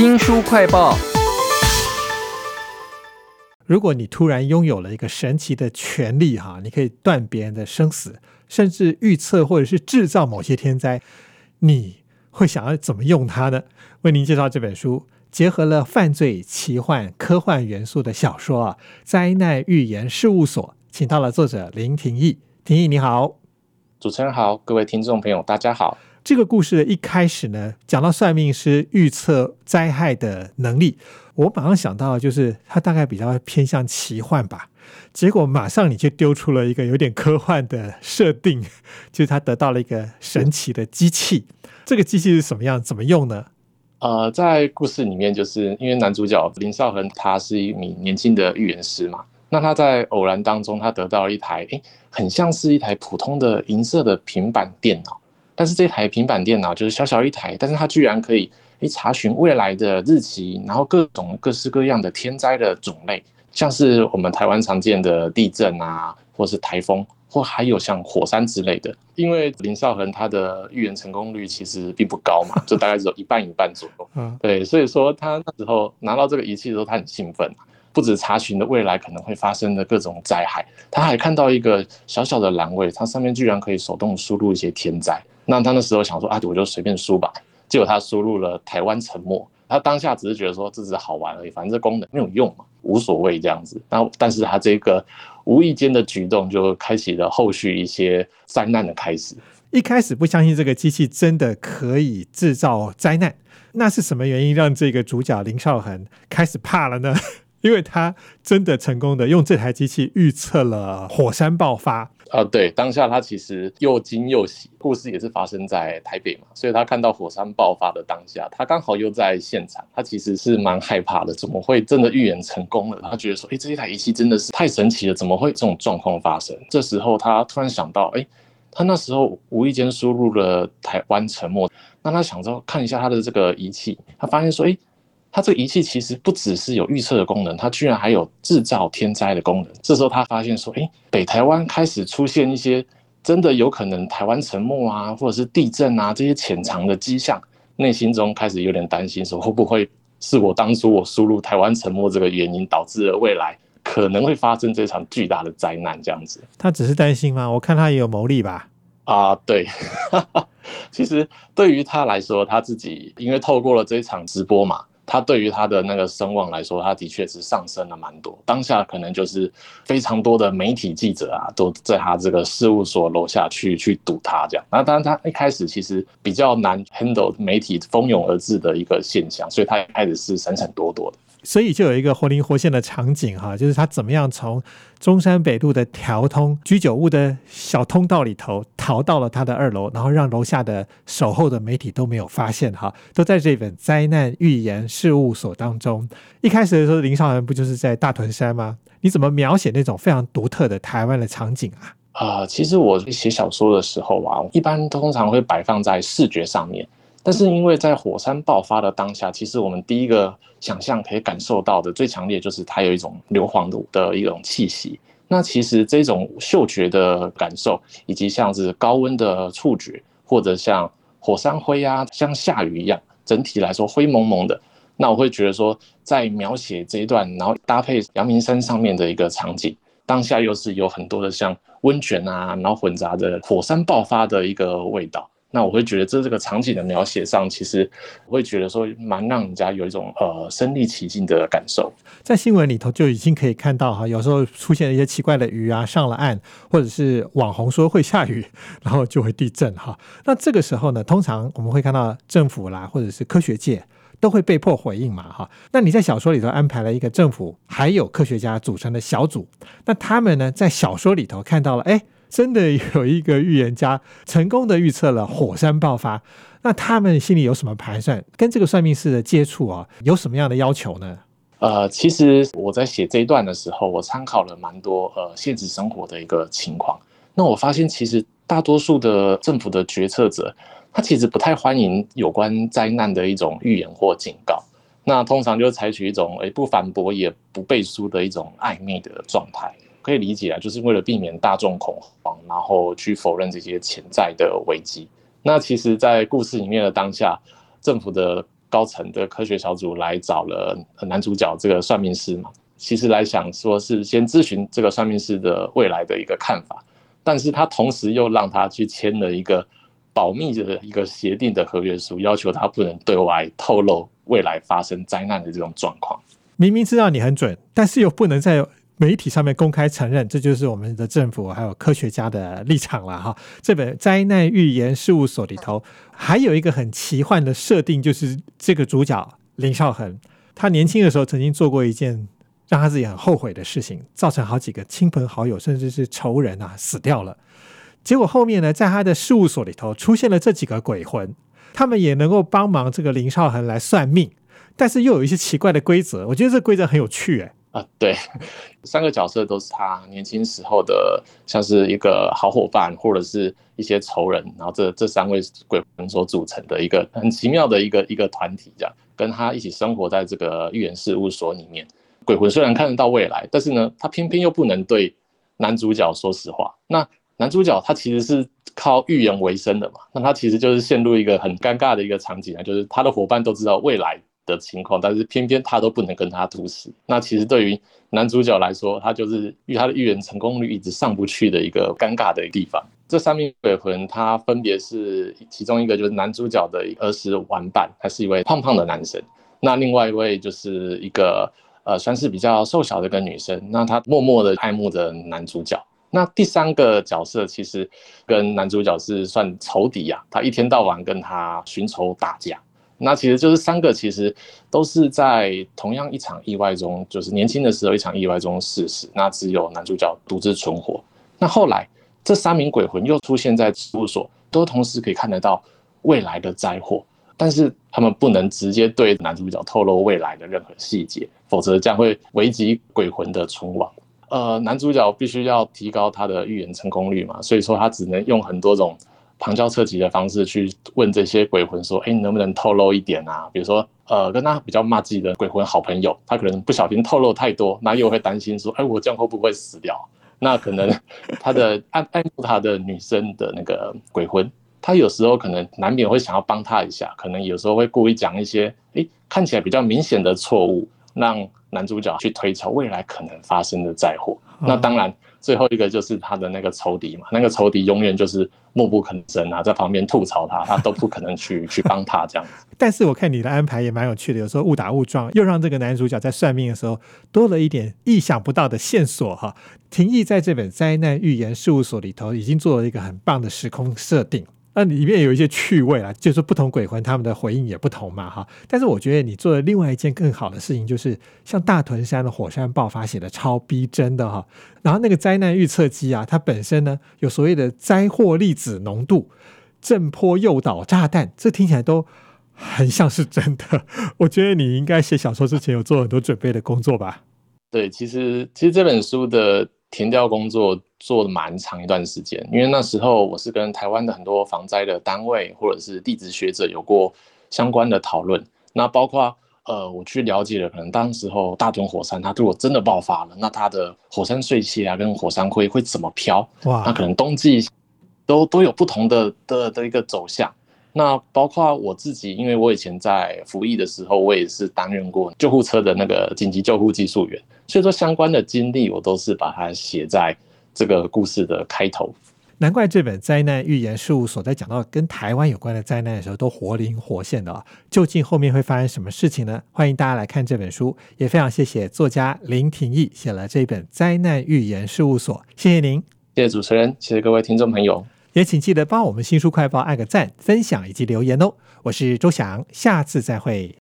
新书快报。如果你突然拥有了一个神奇的权利，哈，你可以断别人的生死，甚至预测或者是制造某些天灾，你会想要怎么用它呢？为您介绍这本书，结合了犯罪、奇幻、科幻元素的小说啊，《灾难预言事务所》，请到了作者林廷义。廷义你好，主持人好，各位听众朋友大家好。这个故事的一开始呢，讲到算命师预测灾害的能力，我马上想到就是他大概比较偏向奇幻吧。结果马上你就丢出了一个有点科幻的设定，就是他得到了一个神奇的机器。这个机器是什么样？怎么用呢？呃，在故事里面，就是因为男主角林少恒他是一名年轻的预言师嘛，那他在偶然当中，他得到了一台诶，很像是一台普通的银色的平板电脑。但是这台平板电脑就是小小一台，但是它居然可以诶查询未来的日期，然后各种各式各样的天灾的种类，像是我们台湾常见的地震啊，或是台风，或还有像火山之类的。因为林少恒他的预言成功率其实并不高嘛，就大概只有一半一半左右。嗯，对，所以说他那时候拿到这个仪器的时候，他很兴奋。不止查询的未来可能会发生的各种灾害，他还看到一个小小的栏位，它上面居然可以手动输入一些天灾。那他那时候想说啊，我就随便输吧。结果他输入了台湾沉默，他当下只是觉得说这只是好玩而已，反正这功能没有用嘛，无所谓这样子。然后，但是他这个无意间的举动就开启了后续一些灾难的开始。一开始不相信这个机器真的可以制造灾难，那是什么原因让这个主角林少恒开始怕了呢？因为他真的成功的用这台机器预测了火山爆发啊！对，当下他其实又惊又喜。故事也是发生在台北嘛，所以他看到火山爆发的当下，他刚好又在现场，他其实是蛮害怕的。怎么会真的预言成功了？他觉得说，哎，这一台仪器真的是太神奇了，怎么会这种状况发生？这时候他突然想到，哎，他那时候无意间输入了台湾沉没，那他想着看一下他的这个仪器，他发现说，哎。它这个仪器其实不只是有预测的功能，它居然还有制造天灾的功能。这时候他发现说：“哎，北台湾开始出现一些真的有可能台湾沉没啊，或者是地震啊这些潜藏的迹象。”内心中开始有点担心，说会不会是我当初我输入台湾沉没这个原因，导致了未来可能会发生这场巨大的灾难？这样子，他只是担心吗？我看他也有牟利吧？啊，对，其实对于他来说，他自己因为透过了这一场直播嘛。他对于他的那个声望来说，他的确是上升了蛮多。当下可能就是非常多的媒体记者啊，都在他这个事务所楼下去去堵他这样。那当然，他一开始其实比较难 handle 媒体蜂拥而至的一个现象，所以他一开始是闪闪躲躲的。所以就有一个活灵活现的场景哈，就是他怎么样从中山北路的调通居酒屋的小通道里头逃到了他的二楼，然后让楼下的守候的媒体都没有发现哈，都在这本灾难预言事务所当中。一开始的时候，林少恒不就是在大屯山吗？你怎么描写那种非常独特的台湾的场景啊？啊，其实我写小说的时候啊，一般通常会摆放在视觉上面。但是因为在火山爆发的当下，其实我们第一个想象可以感受到的最强烈就是它有一种硫磺的的一种气息。那其实这种嗅觉的感受，以及像是高温的触觉，或者像火山灰啊，像下雨一样，整体来说灰蒙蒙的。那我会觉得说，在描写这一段，然后搭配阳明山上面的一个场景，当下又是有很多的像温泉啊，然后混杂着火山爆发的一个味道。那我会觉得，这这个场景的描写上，其实我会觉得说，蛮让人家有一种呃身临其境的感受。在新闻里头就已经可以看到哈，有时候出现一些奇怪的鱼啊上了岸，或者是网红说会下雨，然后就会地震哈。那这个时候呢，通常我们会看到政府啦，或者是科学界都会被迫回应嘛哈。那你在小说里头安排了一个政府还有科学家组成的小组，那他们呢在小说里头看到了哎。真的有一个预言家成功的预测了火山爆发，那他们心里有什么盘算？跟这个算命师的接触啊，有什么样的要求呢？呃，其实我在写这一段的时候，我参考了蛮多呃现实生活的一个情况。那我发现，其实大多数的政府的决策者，他其实不太欢迎有关灾难的一种预言或警告。那通常就采取一种诶不反驳也不背书的一种暧昧的状态。可以理解啊，就是为了避免大众恐慌，然后去否认这些潜在的危机。那其实，在故事里面的当下，政府的高层的科学小组来找了男主角这个算命师嘛，其实来想说是先咨询这个算命师的未来的一个看法，但是他同时又让他去签了一个保密的一个协定的合约书，要求他不能对外透露未来发生灾难的这种状况。明明知道你很准，但是又不能在媒体上面公开承认，这就是我们的政府还有科学家的立场了哈。这本《灾难预言事务所》里头还有一个很奇幻的设定，就是这个主角林少恒，他年轻的时候曾经做过一件让他自己很后悔的事情，造成好几个亲朋好友甚至是仇人啊死掉了。结果后面呢，在他的事务所里头出现了这几个鬼魂，他们也能够帮忙这个林少恒来算命。但是又有一些奇怪的规则，我觉得这规则很有趣哎。啊，对，三个角色都是他年轻时候的，像是一个好伙伴或者是一些仇人，然后这这三位鬼魂所组成的一个很奇妙的一个一个团体，这样跟他一起生活在这个预言事务所里面。鬼魂虽然看得到未来，但是呢，他偏偏又不能对男主角说实话。那男主角他其实是靠预言为生的嘛，那他其实就是陷入一个很尴尬的一个场景啊，就是他的伙伴都知道未来。的情况，但是偏偏他都不能跟他吐实。那其实对于男主角来说，他就是与他的预言成功率一直上不去的一个尴尬的地方。这三名鬼魂，他分别是其中一个就是男主角的儿时玩伴，他是一位胖胖的男生。那另外一位就是一个呃，算是比较瘦小的一个女生。那他默默的爱慕着男主角。那第三个角色其实跟男主角是算仇敌呀，他一天到晚跟他寻仇打架。那其实就是三个，其实都是在同样一场意外中，就是年轻的时候一场意外中逝世。那只有男主角独自存活。那后来这三名鬼魂又出现在事务所，都同时可以看得到未来的灾祸，但是他们不能直接对男主角透露未来的任何细节，否则将会危及鬼魂的存亡。呃，男主角必须要提高他的预言成功率嘛，所以说他只能用很多种。旁敲侧击的方式去问这些鬼魂说：“哎，你能不能透露一点啊？比如说，呃，跟他比较骂自己的鬼魂好朋友，他可能不小心透露太多，那又会担心说：哎，我这样会不会死掉？那可能他的爱爱慕他的女生的那个鬼魂，他有时候可能难免会想要帮他一下，可能有时候会故意讲一些哎看起来比较明显的错误，让男主角去推敲未来可能发生的灾祸。那当然。”最后一个就是他的那个仇敌嘛，那个仇敌永远就是默不吭声啊，在旁边吐槽他，他都不可能去 去帮他这样子。但是我看你的安排也蛮有趣的，有时候误打误撞，又让这个男主角在算命的时候多了一点意想不到的线索哈。廷义在这本灾难预言事务所里头已经做了一个很棒的时空设定。那里面有一些趣味啊，就是不同鬼魂他们的回应也不同嘛，哈。但是我觉得你做的另外一件更好的事情，就是像大屯山的火山爆发写的超逼真的哈。然后那个灾难预测机啊，它本身呢有所谓的灾祸粒子浓度、震波诱导炸弹，这听起来都很像是真的。我觉得你应该写小说之前有做很多准备的工作吧？对，其实其实这本书的。填调工作做了蛮长一段时间，因为那时候我是跟台湾的很多防灾的单位或者是地质学者有过相关的讨论。那包括呃，我去了解了，可能当时候大屯火山它如果真的爆发了，那它的火山碎屑啊跟火山灰会怎么飘？哇，那可能冬季都都有不同的的的一个走向。那包括我自己，因为我以前在服役的时候，我也是担任过救护车的那个紧急救护技术员，所以说相关的经历，我都是把它写在这个故事的开头。难怪这本灾难预言事务所在讲到跟台湾有关的灾难的时候，都活灵活现的啊！究竟后面会发生什么事情呢？欢迎大家来看这本书，也非常谢谢作家林廷义写了这本灾难预言事务所，谢谢您，谢谢主持人，谢谢各位听众朋友。也请记得帮我们新书快报按个赞、分享以及留言哦！我是周翔，下次再会。